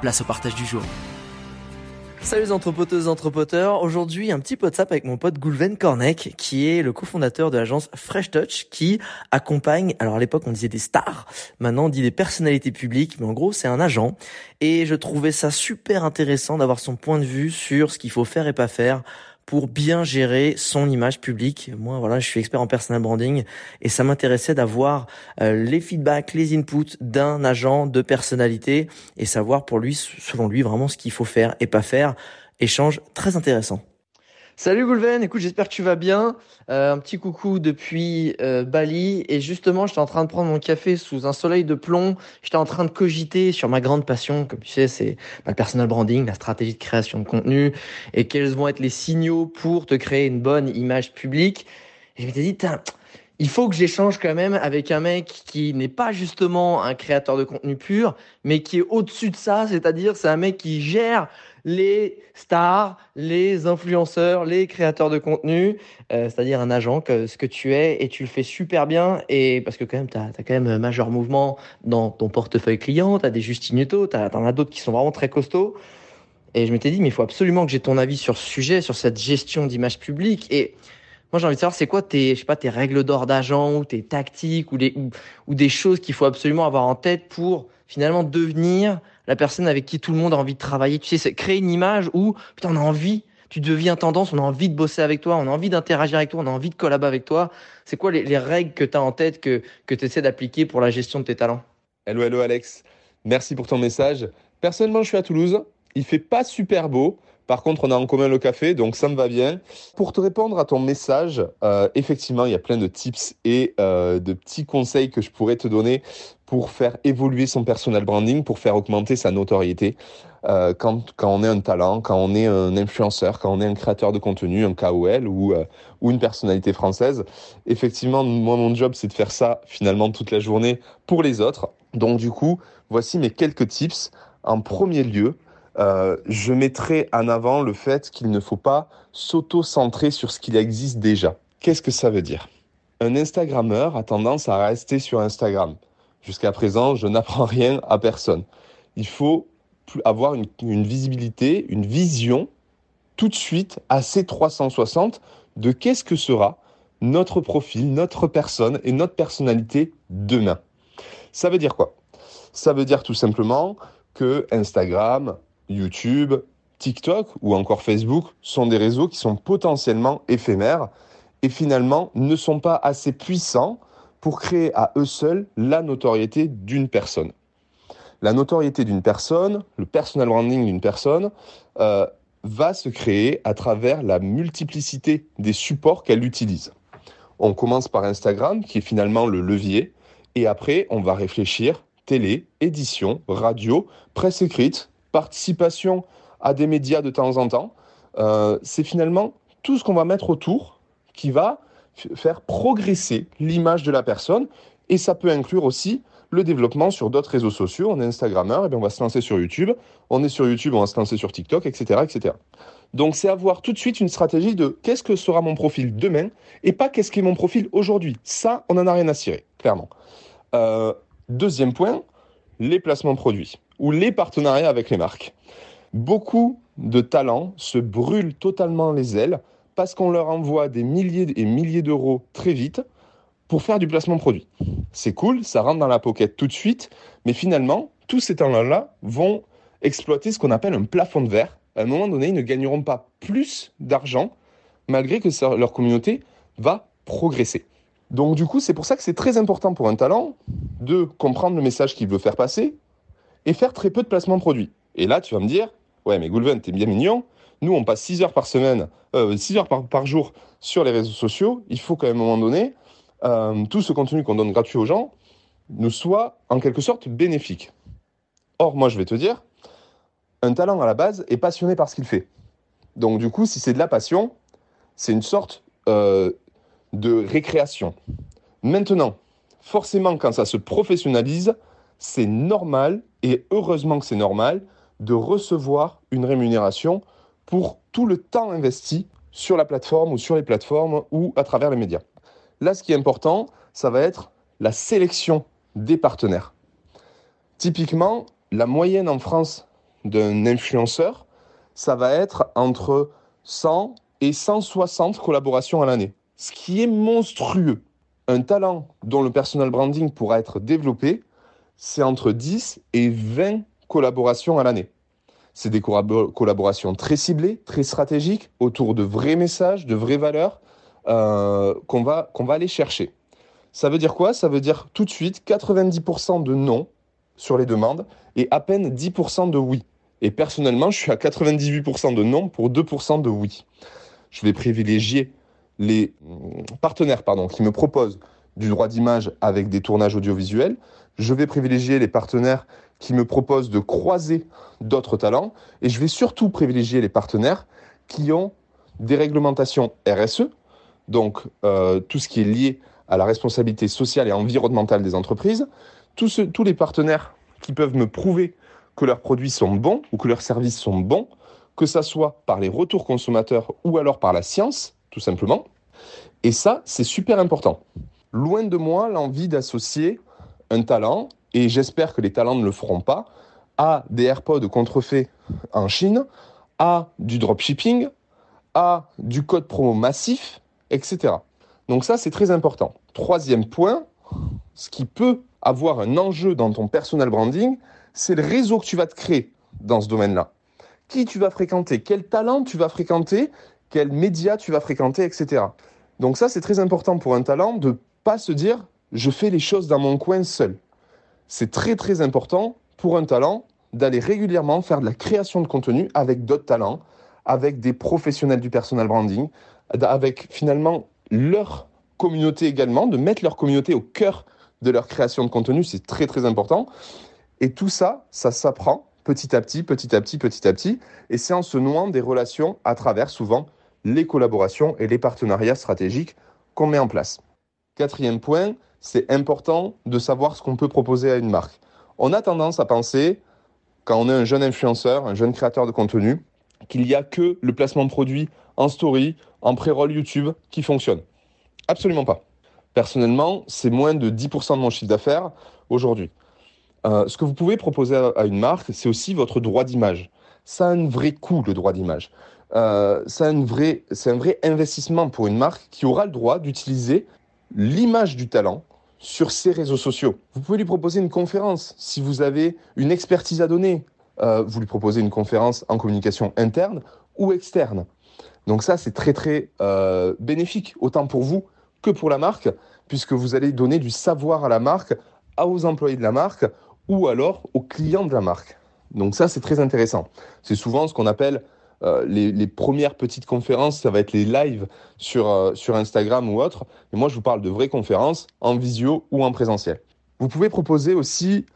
place au partage du jour. Salut les entrepoteuses entrepoteurs. Aujourd'hui, un petit WhatsApp avec mon pote Goulven Kornek, qui est le cofondateur de l'agence Fresh Touch, qui accompagne, alors à l'époque on disait des stars, maintenant on dit des personnalités publiques, mais en gros c'est un agent. Et je trouvais ça super intéressant d'avoir son point de vue sur ce qu'il faut faire et pas faire pour bien gérer son image publique. Moi, voilà, je suis expert en personal branding et ça m'intéressait d'avoir euh, les feedbacks, les inputs d'un agent de personnalité et savoir pour lui, selon lui, vraiment ce qu'il faut faire et pas faire. Échange très intéressant. Salut Goulven, écoute, j'espère que tu vas bien. Euh, un petit coucou depuis euh, Bali. Et justement, j'étais en train de prendre mon café sous un soleil de plomb. J'étais en train de cogiter sur ma grande passion, comme tu sais, c'est le personal branding, la stratégie de création de contenu et quels vont être les signaux pour te créer une bonne image publique? Et je m'étais dit, il faut que j'échange quand même avec un mec qui n'est pas justement un créateur de contenu pur, mais qui est au-dessus de ça, c'est-à-dire c'est un mec qui gère les stars, les influenceurs, les créateurs de contenu, euh, c'est-à-dire un agent, que, ce que tu es, et tu le fais super bien, et parce que quand même, tu as, quand même majeur mouvement dans ton portefeuille client, tu as des Justin tu en as d'autres qui sont vraiment très costauds. Et je m'étais dit, mais il faut absolument que j'ai ton avis sur ce sujet, sur cette gestion d'image publique. Et moi, j'ai envie de savoir, c'est quoi tes, je sais pas, tes règles d'or d'agent ou tes tactiques ou, des, ou des choses qu'il faut absolument avoir en tête pour finalement devenir la personne avec qui tout le monde a envie de travailler. Tu sais, créer une image où putain, on a envie, tu deviens tendance, on a envie de bosser avec toi, on a envie d'interagir avec toi, on a envie de collaborer avec toi. C'est quoi les, règles que tu as en tête, que, que tu essaies d'appliquer pour la gestion de tes talents? Hello, hello Alex. Merci pour ton message. Personnellement, je suis à Toulouse. Il fait pas super beau. Par contre, on a en commun le café, donc ça me va bien. Pour te répondre à ton message, euh, effectivement, il y a plein de tips et euh, de petits conseils que je pourrais te donner pour faire évoluer son personal branding, pour faire augmenter sa notoriété. Euh, quand, quand on est un talent, quand on est un influenceur, quand on est un créateur de contenu, un KOL ou, ou une personnalité française. Effectivement, moi, mon job, c'est de faire ça finalement toute la journée pour les autres. Donc, du coup, voici mes quelques tips. En premier lieu, euh, je mettrai en avant le fait qu'il ne faut pas s'auto-centrer sur ce qu'il existe déjà. Qu'est-ce que ça veut dire? Un Instagrammeur a tendance à rester sur Instagram. Jusqu'à présent, je n'apprends rien à personne. Il faut avoir une, visibilité, une vision tout de suite assez 360 de qu'est-ce que sera notre profil, notre personne et notre personnalité demain. Ça veut dire quoi? Ça veut dire tout simplement que Instagram, YouTube, TikTok ou encore Facebook sont des réseaux qui sont potentiellement éphémères et finalement ne sont pas assez puissants pour créer à eux seuls la notoriété d'une personne. La notoriété d'une personne, le personal branding d'une personne, euh, va se créer à travers la multiplicité des supports qu'elle utilise. On commence par Instagram, qui est finalement le levier, et après on va réfléchir télé, édition, radio, presse écrite, participation à des médias de temps en temps. Euh, c'est finalement tout ce qu'on va mettre autour qui va faire progresser l'image de la personne. Et ça peut inclure aussi le développement sur d'autres réseaux sociaux. On est Instagrammeur, et eh bien on va se lancer sur YouTube. On est sur YouTube, on va se lancer sur TikTok, etc. etc. Donc c'est avoir tout de suite une stratégie de qu'est-ce que sera mon profil demain et pas qu'est-ce qui est mon profil aujourd'hui. Ça, on n'en a rien à cirer, clairement. Euh, deuxième point, les placements produits ou les partenariats avec les marques. Beaucoup de talents se brûlent totalement les ailes parce qu'on leur envoie des milliers et milliers d'euros très vite pour faire du placement produit. C'est cool, ça rentre dans la pocket tout de suite, mais finalement, tous ces talents-là vont exploiter ce qu'on appelle un plafond de verre. À un moment donné, ils ne gagneront pas plus d'argent malgré que leur communauté va progresser. Donc du coup, c'est pour ça que c'est très important pour un talent de comprendre le message qu'il veut faire passer et faire très peu de placement produit. Et là, tu vas me dire, ouais, mais Goulven, t'es bien mignon. Nous, on passe 6 heures par semaine, euh, 6 heures par, par, jour sur les réseaux sociaux. Il faut qu'à un moment donné, euh, tout ce contenu qu'on donne gratuit aux gens nous soit en quelque sorte bénéfique. Or, moi, je vais te dire, un talent à la base est passionné par ce qu'il fait. Donc, du coup, si c'est de la passion, c'est une sorte euh, de récréation. Maintenant, forcément, quand ça se professionnalise, c'est normal, et heureusement que c'est normal, de recevoir une rémunération pour tout le temps investi sur la plateforme ou sur les plateformes ou à travers les médias. Là, ce qui est important, ça va être la sélection des partenaires. Typiquement, la moyenne en France d'un influenceur, ça va être entre 100 et 160 collaborations à l'année, ce qui est monstrueux. Un talent dont le personal branding pourra être développé, c'est entre 10 et 20 collaborations à l'année. C'est des collaborations très ciblées, très stratégiques, autour de vrais messages, de vraies valeurs euh, qu'on va, aller chercher. Ça veut dire quoi? Ça veut dire tout de suite 90% de non sur les demandes et à peine 10% de oui. Et personnellement, je suis à 98% de non pour 2% de oui. Je vais privilégier les partenaires pardon, qui me proposent du droit d'image avec des tournages audiovisuels. Je vais privilégier les partenaires qui me proposent de croiser d'autres talents. Et je vais surtout privilégier les partenaires qui ont des réglementations RSE, donc euh, tout ce qui est lié à la responsabilité sociale et environnementale des entreprises, tous, les partenaires qui peuvent me prouver que leurs produits sont bons ou que leurs services sont bons, que ça soit par les retours consommateurs ou alors par la science, tout simplement. Et ça, c'est super important. Loin de moi l'envie d'associer un talent et j'espère que les talents ne le feront pas, à des AirPods contrefaits en Chine, à du dropshipping, à du code promo massif, etc. Donc ça, c'est très important. Troisième point, ce qui peut avoir un enjeu dans ton personal branding, c'est le réseau que tu vas te créer dans ce domaine-là. Qui tu vas fréquenter, quel talent tu vas fréquenter, quels médias tu vas fréquenter, etc. Donc ça, c'est très important pour un talent de pas se dire je fais les choses dans mon coin seul c'est très très important pour un talent d'aller régulièrement faire de la création de contenu avec d'autres talents, avec des professionnels du personal branding, avec finalement leur communauté également, de mettre leur communauté au cœur de leur création de contenu, c'est très très important. Et tout ça, ça s'apprend petit à petit, petit à petit, petit à petit, et c'est en se nouant des relations à travers souvent les collaborations et les partenariats stratégiques qu'on met en place. Quatrième point, c'est important de savoir ce qu'on peut proposer à une marque. On a tendance à penser, quand on est un jeune influenceur, un jeune créateur de contenu, qu'il n'y a que le placement de produit en story, en pré-roll YouTube qui fonctionne. Absolument pas. Personnellement, c'est moins de 10% de mon chiffre d'affaires aujourd'hui. Euh, ce que vous pouvez proposer à, une marque, c'est aussi votre droit d'image. Ça a un vrai coût, le droit d'image. Euh, c'est un vrai investissement pour une marque qui aura le droit d'utiliser l'image du talent sur ses réseaux sociaux. Vous pouvez lui proposer une conférence si vous avez une expertise à donner. Euh, vous lui proposez une conférence en communication interne ou externe. Donc ça, c'est très très euh, bénéfique, autant pour vous que pour la marque, puisque vous allez donner du savoir à la marque, aux employés de la marque ou alors aux clients de la marque. Donc ça, c'est très intéressant. C'est souvent ce qu'on appelle euh, les, premières petites conférences, ça va être les lives sur, euh, sur Instagram ou autre. Et moi, je vous parle de vraies conférences en visio ou en présentiel. Vous pouvez proposer aussi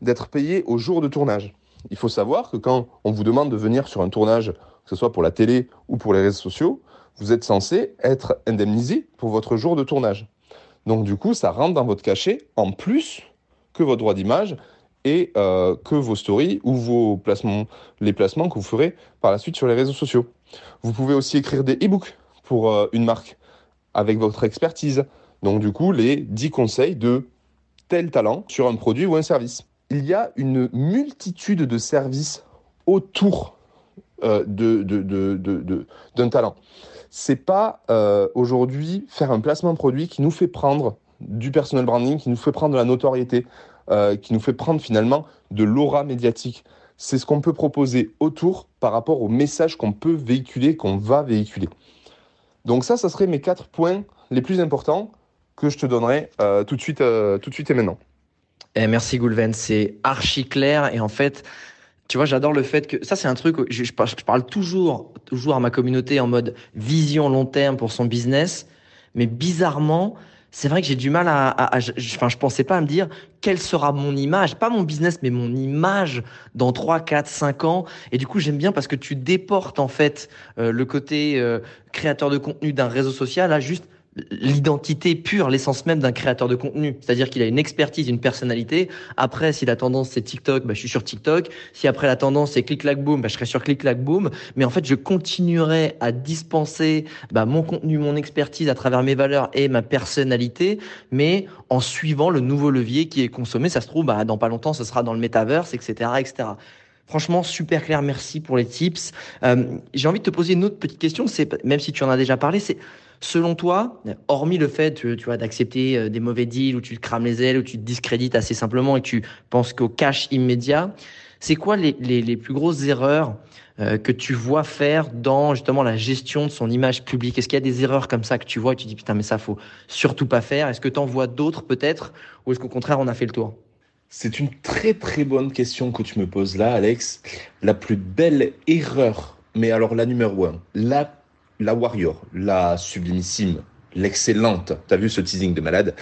d'être payé au jour de tournage. Il faut savoir que quand on vous demande de venir sur un tournage, que ce soit pour la télé ou pour les réseaux sociaux, vous êtes censé être indemnisé pour votre jour de tournage. Donc du coup, ça rentre dans votre cachet en plus que votre droit d'image et euh, que vos stories ou vos placements, les placements que vous ferez par la suite sur les réseaux sociaux. Vous pouvez aussi écrire des e-books pour euh, une marque avec votre expertise. Donc du coup, les 10 conseils de tel talent sur un produit ou un service. Il y a une multitude de services autour euh, de, de, de, d'un talent. C'est pas aujourd'hui faire un placement de produit qui nous fait prendre du personal branding qui nous fait prendre de la notoriété, euh, qui nous fait prendre finalement de l'aura médiatique. C'est ce qu'on peut proposer autour par rapport au message qu'on peut véhiculer, qu'on va véhiculer. Donc ça, ça serait mes quatre points les plus importants que je te donnerai euh, tout, de suite, euh, tout de suite et maintenant. Eh, merci Goulven, c'est archi clair et en fait, tu vois, j'adore le fait que ça, c'est un truc. Je, je, parle toujours, toujours à ma communauté en mode vision long terme pour son business, mais bizarrement, c'est vrai que j'ai du mal à, à, je, enfin, je pensais pas à me dire quelle sera mon image, pas mon business, mais mon image dans 3, 4, 5 ans. Et du coup, j'aime bien parce que tu déportes en fait euh, le côté euh, créateur de contenu d'un réseau social à juste l'identité pure, l'essence même d'un créateur de contenu. C'est-à-dire qu'il a une expertise, une personnalité. Après, si la tendance c'est TikTok, bah, je suis sur TikTok. Si après la tendance c'est click clac boom, bah, je serai sur click clac boom. Mais en fait, je continuerai à dispenser bah, mon contenu, mon expertise à travers mes valeurs et ma personnalité, mais en suivant le nouveau levier qui est consommé. Ça se trouve, bah, dans pas longtemps, ce sera dans le metaverse, etc., etc. Franchement, super clair. Merci pour les tips. Euh, J'ai envie de te poser une autre petite question. C'est même si tu en as déjà parlé, c'est Selon toi, hormis le fait tu vois, d'accepter euh, des mauvais deals où tu te crames les ailes, où tu te discrédites assez simplement et tu penses qu'au cash immédiat, c'est quoi les, les, les, plus grosses erreurs euh, que tu vois faire dans justement la gestion de son image publique? Est-ce qu'il y a des erreurs comme ça que tu vois et tu dis putain mais ça faut surtout pas faire? Est-ce que tu en vois d'autres peut-être Ou est-ce qu'au contraire on a fait le tour? C'est une très très bonne question que tu me poses là Alex. La plus belle erreur, mais alors la numéro un, la la warrior, la sublimissime, l'excellente, t'as vu ce teasing de malade,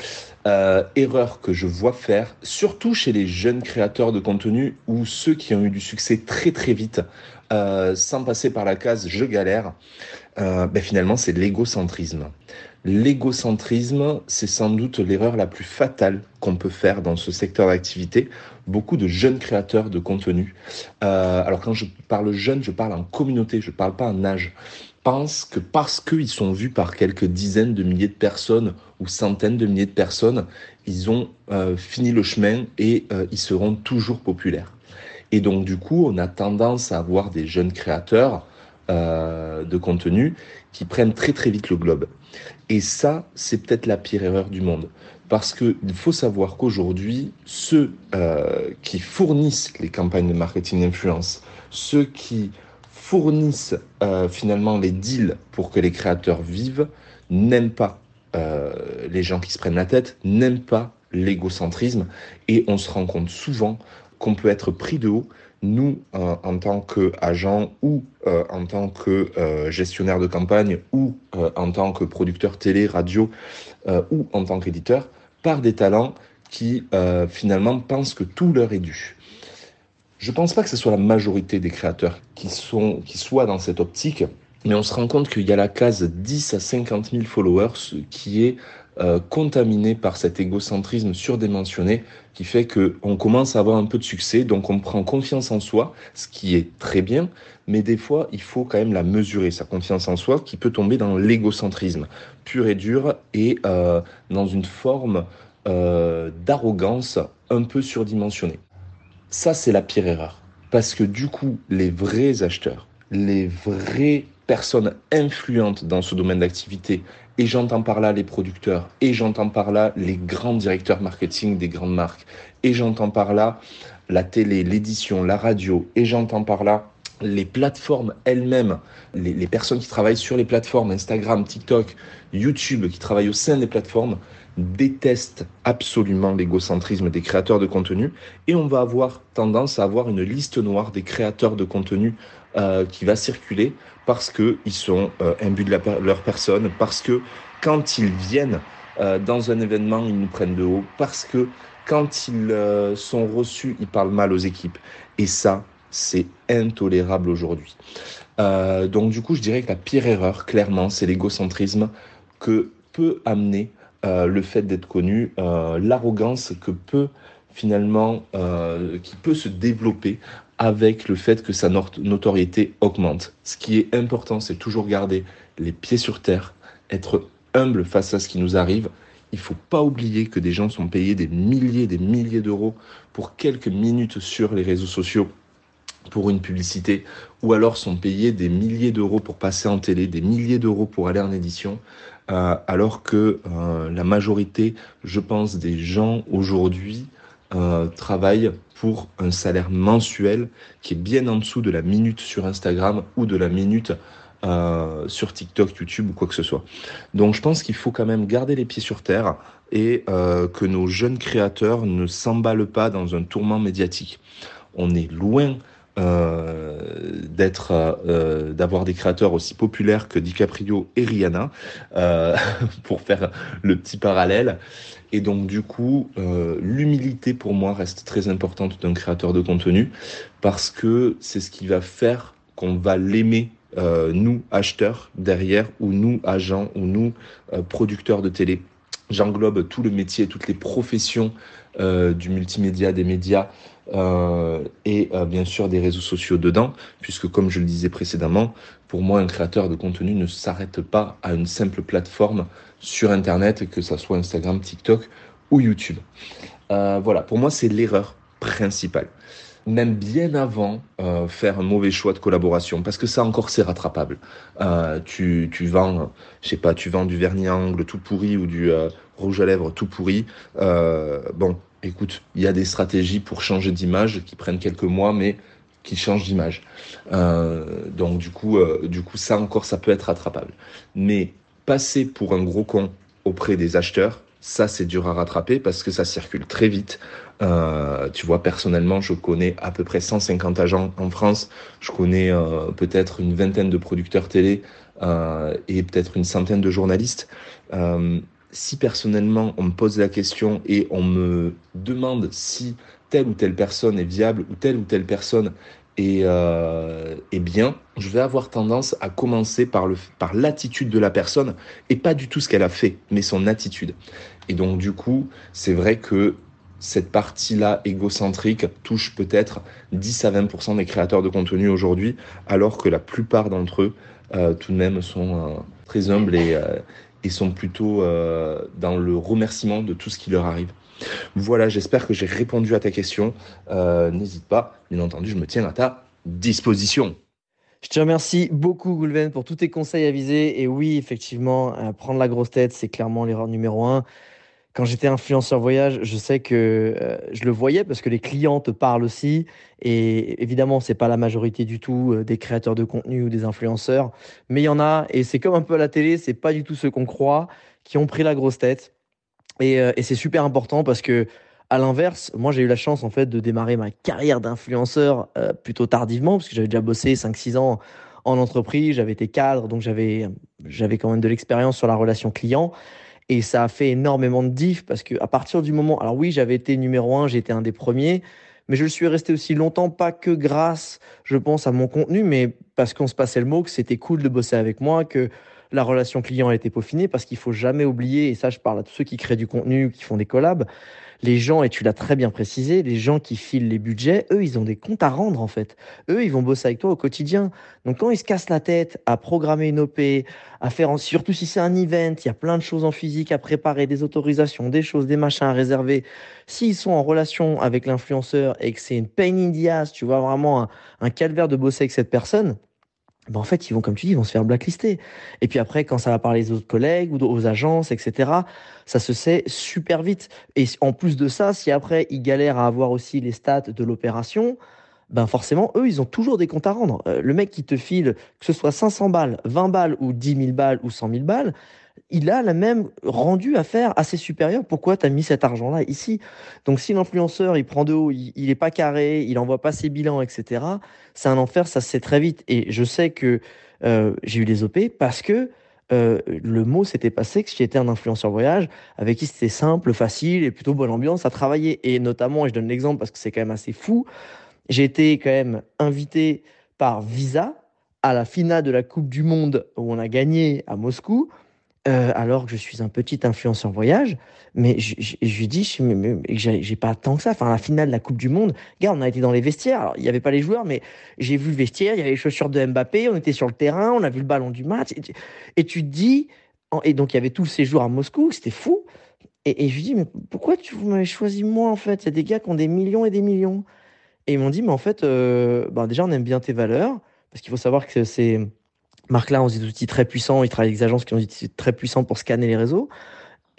euh, erreur que je vois faire, surtout chez les jeunes créateurs de contenu ou ceux qui ont eu du succès très très vite, euh, sans passer par la case je galère, euh, ben finalement c'est l'égocentrisme. L'égocentrisme, c'est sans doute l'erreur la plus fatale qu'on peut faire dans ce secteur d'activité. Beaucoup de jeunes créateurs de contenu. alors quand je parle jeune, je parle en communauté, je parle pas en âge pensent que parce qu'ils sont vus par quelques dizaines de milliers de personnes ou centaines de milliers de personnes, ils ont euh, fini le chemin et euh, ils seront toujours populaires. Et donc du coup, on a tendance à avoir des jeunes créateurs euh, de contenu qui prennent très très vite le globe. Et ça, c'est peut-être la pire erreur du monde. Parce qu'il faut savoir qu'aujourd'hui, ceux qui fournissent les campagnes de marketing d'influence, ceux qui fournissent euh, finalement les deals pour que les créateurs vivent n'aiment pas euh, les gens qui se prennent la tête, n'aiment pas l'égocentrisme et on se rend compte souvent qu'on peut être pris de haut, nous euh, en tant qu'agents ou en tant que gestionnaire de campagne ou en tant que producteur télé, radio ou en tant qu'éditeur, par des talents qui finalement pensent que tout leur est dû. Je pense pas que ce soit la majorité des créateurs qui, sont, qui soient dans cette optique, mais on se rend compte qu'il y a la case 10 à 50 000 followers qui est euh, contaminée par cet égocentrisme surdimensionné qui fait qu'on commence à avoir un peu de succès, donc on prend confiance en soi, ce qui est très bien, mais des fois il faut quand même la mesurer, sa confiance en soi, qui peut tomber dans l'égocentrisme pur et dur et euh, dans une forme euh, d'arrogance un peu surdimensionnée. Ça, c'est la pire erreur. Parce que du coup, les vrais acheteurs, les vraies personnes influentes dans ce domaine d'activité, et j'entends par là les producteurs, et j'entends par là les grands directeurs marketing des grandes marques, et j'entends par là la télé, l'édition, la radio, et j'entends par là les plateformes elles-mêmes, les, personnes qui travaillent sur les plateformes, Instagram, TikTok, YouTube, qui travaillent au sein des plateformes, détestent absolument l'égocentrisme des créateurs de contenu et on va avoir tendance à avoir une liste noire des créateurs de contenu euh, qui va circuler parce qu'ils sont euh, imbus de leur personne, parce que quand ils viennent euh, dans un événement, ils nous prennent de haut, parce que quand ils euh, sont reçus, ils parlent mal aux équipes. Et ça, c'est intolérable aujourd'hui. Donc du coup, je dirais que la pire erreur, clairement, c'est l'égocentrisme que peut amener euh, le fait d'être connu, euh, l'arrogance que peut finalement, euh, qui peut se développer avec le fait que sa notoriété augmente. Ce qui est important, c'est toujours garder les pieds sur terre, être humble face à ce qui nous arrive. Il faut pas oublier que des gens sont payés des milliers, des milliers d'euros pour quelques minutes sur les réseaux sociaux pour une publicité, ou alors sont payés des milliers d'euros pour passer en télé, des milliers d'euros pour aller en édition. Euh, alors que euh, la majorité, je pense, des gens aujourd'hui euh, travaillent pour un salaire mensuel qui est bien en dessous de la minute sur Instagram ou de la minute sur TikTok, YouTube ou quoi que ce soit. Donc je pense qu'il faut quand même garder les pieds sur terre et que nos jeunes créateurs ne s'emballent pas dans un tourment médiatique. On est loin euh, d'être, euh, d'avoir des créateurs aussi populaires que DiCaprio et Rihanna, euh, pour faire le petit parallèle. Et donc du coup, euh, l'humilité pour moi reste très importante d'un créateur de contenu parce que c'est ce qui va faire qu'on va l'aimer euh, nous acheteurs derrière ou nous agents ou nous euh, producteurs de télé. J'englobe tout le métier, toutes les professions euh, du multimédia, des médias euh, et euh, bien sûr des réseaux sociaux dedans, puisque comme je le disais précédemment, pour moi un créateur de contenu ne s'arrête pas à une simple plateforme sur Internet, que ça soit Instagram, TikTok ou YouTube. Euh, voilà, pour moi c'est l'erreur principale même bien avant euh, faire un mauvais choix de collaboration, parce que ça encore c'est rattrapable. Euh, tu, tu vends, je sais pas, tu vends du vernis à ongles tout pourri ou du euh, rouge à lèvres tout pourri. Bon, écoute, il y a des stratégies pour changer d'image qui prennent quelques mois, mais qui changent d'image. Donc du coup, du coup, ça encore, ça peut être rattrapable. Mais passer pour un gros con auprès des acheteurs, ça c'est dur à rattraper parce que ça circule très vite. Euh, tu vois, personnellement, je connais à peu près 150 agents en France. Je connais euh, peut-être une vingtaine de producteurs télé euh, et peut-être une centaine de journalistes. Si personnellement on me pose la question et on me demande si telle ou telle personne est viable ou telle ou telle personne est, euh, est bien, je vais avoir tendance à commencer par l'attitude de la personne et pas du tout ce qu'elle a fait, mais son attitude. Et donc du coup, c'est vrai que cette partie-là égocentrique touche peut-être 10 à 20% des créateurs de contenu aujourd'hui, alors que la plupart d'entre eux, euh, tout de même, sont euh, très humbles et, et sont plutôt dans le remerciement de tout ce qui leur arrive. Voilà, j'espère que j'ai répondu à ta question. Euh, N'hésite pas, bien entendu, je me tiens à ta disposition. Je te remercie beaucoup, Goulven, pour tous tes conseils avisés. Et oui, effectivement, euh, prendre la grosse tête, c'est clairement l'erreur numéro un. Quand j'étais influenceur voyage, je sais que euh, je le voyais parce que les clients te parlent aussi. Et évidemment, c'est pas la majorité du tout des créateurs de contenu ou des influenceurs, mais il y en a. Et c'est comme un peu à la télé, c'est pas du tout ceux qu'on croit qui ont pris la grosse tête. Et, euh, et c'est super important parce que, à l'inverse, moi j'ai eu la chance en fait de démarrer ma carrière d'influenceur euh, plutôt tardivement parce que j'avais déjà bossé 5-6 ans en entreprise, j'avais été cadre, donc j'avais j'avais quand même de l'expérience sur la relation client. Et ça a fait énormément de diff parce que à partir du moment, alors oui, j'avais été numéro un, j'étais un des premiers, mais je le suis resté aussi longtemps, pas que grâce, je pense, à mon contenu, mais parce qu'on se passait le mot que c'était cool de bosser avec moi, que la relation client a été peaufinée, parce qu'il faut jamais oublier, et ça je parle à tous ceux qui créent du contenu, qui font des collabs, les gens, et tu l'as très bien précisé, les gens qui filent les budgets, eux, ils ont des comptes à rendre en fait. Eux, ils vont bosser avec toi au quotidien. Donc quand ils se cassent la tête à programmer une OP, à faire, en... surtout si c'est un event, il y a plein de choses en physique à préparer, des autorisations, des choses, des machins à réserver. S'ils sont en relation avec l'influenceur et que c'est une pain in the ass, tu vois vraiment un, un calvaire de bosser avec cette personne, ben en fait, ils vont, comme tu dis, ils vont se faire blacklister. Et puis après, quand ça va parler aux autres collègues ou aux agences, etc., ça se sait super vite. Et en plus de ça, si après, ils galèrent à avoir aussi les stats de l'opération, ben forcément, eux, ils ont toujours des comptes à rendre. Euh, le mec qui te file, que ce soit 500 balles, 20 balles ou 10 000 balles ou 100 000 balles, il a la même rendu à faire assez supérieur. Pourquoi tu as mis cet argent-là ici? Donc si l'influenceur, il prend de haut, il, il est pas carré, il envoie pas ses bilans, etc., c'est un enfer, ça se sait très vite. Et je sais que euh, j'ai eu des OP parce que euh, le mot s'était passé que j'étais un influenceur voyage avec qui c'était simple, facile et plutôt bonne ambiance à travailler. Et notamment, et je donne l'exemple parce que c'est quand même assez fou, j'ai été quand même invité par Visa à la finale de la Coupe du Monde où on a gagné à Moscou. Euh, alors que je suis un petit influenceur voyage, mais je, lui dis, j'ai pas tant que ça. Enfin, la finale de la Coupe du Monde, regarde, on a été dans les vestiaires. Il y avait pas les joueurs, mais j'ai vu le vestiaire, il y avait les chaussures de Mbappé, on était sur le terrain, on a vu le ballon du match. Et, tu- te dis, et donc il y avait tout le séjour à Moscou, c'était fou. Et, je lui dis, mais pourquoi tu m'avez choisi moi en fait? Il y a des gars qui ont des millions et des millions. Et ils m'ont dit, mais en fait, euh, ben déjà, on aime bien tes valeurs, parce qu'il faut savoir que c'est Marc là ont des outils très puissants, ils travaillent avec des agences qui ont des outils très puissants pour scanner les réseaux.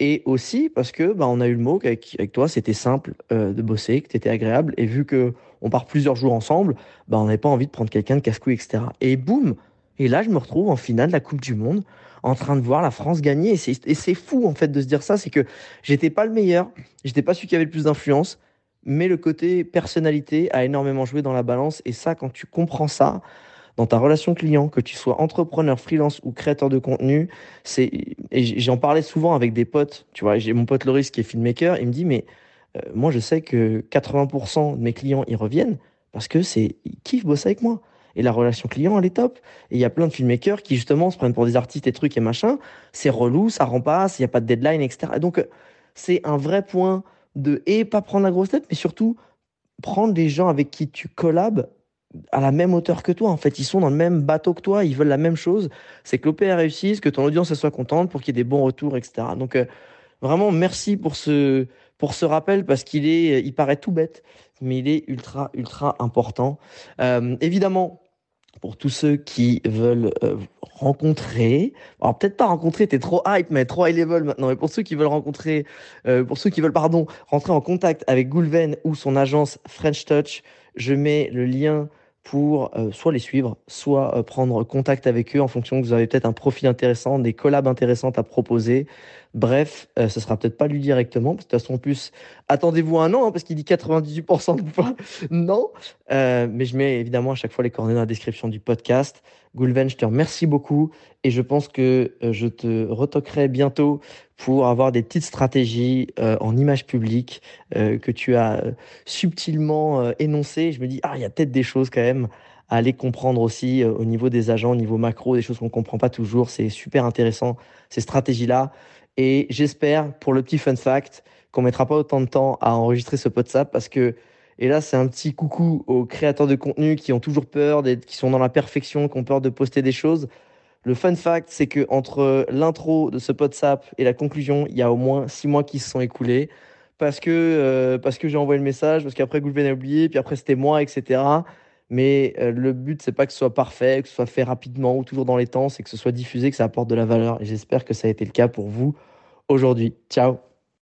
Et aussi parce que bah, on a eu le mot qu'avec avec toi, c'était simple euh, de bosser, que tu étais agréable. Et vu que on part plusieurs jours ensemble, bah, on n'avait pas envie de prendre quelqu'un de casse-couille, etc. Et boum Et là, je me retrouve en finale de la Coupe du Monde, en train de voir la France gagner. Et c'est fou, en fait, de se dire ça. C'est que j'étais pas le meilleur, j'étais pas celui qui avait le plus d'influence, mais le côté personnalité a énormément joué dans la balance. Et ça, quand tu comprends ça, dans ta relation client, que tu sois entrepreneur, freelance ou créateur de contenu, c'est et j'en parlais souvent avec des potes. Tu vois, j'ai mon pote Loris qui est filmmaker, il me dit mais euh, moi je sais que 80% de mes clients ils reviennent parce que c'est ils kiffent bosser avec moi. Et la relation client, elle est top. Et il y a plein de filmmakers qui, justement, se prennent pour des artistes et trucs et machin. C'est relou, ça rend pas, il n'y a pas de deadline, etc. donc, c'est un vrai point de, et pas prendre la grosse tête, mais surtout, prendre des gens avec qui tu collabes à la même hauteur que toi. En fait, ils sont dans le même bateau que toi, ils veulent la même chose. C'est que l'OPR réussisse, que ton audience soit contente pour qu'il y ait des bons retours, etc. Donc, euh, vraiment, merci pour ce, pour ce rappel parce qu'il est, il paraît tout bête, mais il est ultra, ultra important. Euh, évidemment, pour tous ceux qui veulent euh, rencontrer, alors peut-être pas rencontrer, t'es trop hype, mais trop high level maintenant, mais pour ceux qui veulent rencontrer, pour ceux qui veulent, pardon, rentrer en contact avec Goulven ou son agence French Touch, je mets le lien pour euh, soit les suivre, soit euh, prendre contact avec eux en fonction que vous avez peut-être un profil intéressant, des collabs intéressantes à proposer. Bref, euh, ce sera peut-être pas lui directement, de toute façon, en plus, attendez-vous un an, hein, parce qu'il dit 98% de fois non. mais je mets évidemment à chaque fois les coordonnées dans la description du podcast. Goulven, je te remercie beaucoup et je pense que je te retoquerai bientôt pour avoir des petites stratégies en image publique que tu as subtilement énoncées. Je me dis, ah, il y a peut-être des choses quand même à aller comprendre aussi euh, au niveau des agents, au niveau macro, des choses qu'on ne comprend pas toujours. C'est super intéressant, ces stratégies-là. Et j'espère, pour le petit fun fact, qu'on mettra pas autant de temps à enregistrer ce WhatsApp parce que, et là, c'est un petit coucou aux créateurs de contenu qui ont toujours peur, qui sont dans la perfection, qui ont peur de poster des choses. Le fun fact, c'est que entre l'intro de ce WhatsApp et la conclusion, il y a au moins six mois qui se sont écoulés parce que, euh, que j'ai envoyé le message, parce qu'après Google a oublié, puis après c'était moi, etc. Mais euh, le but, c'est pas que ce soit parfait, que ce soit fait rapidement ou toujours dans les temps, c'est que ce soit diffusé, que ça apporte de la valeur. Et j'espère que ça a été le cas pour vous aujourd'hui. Ciao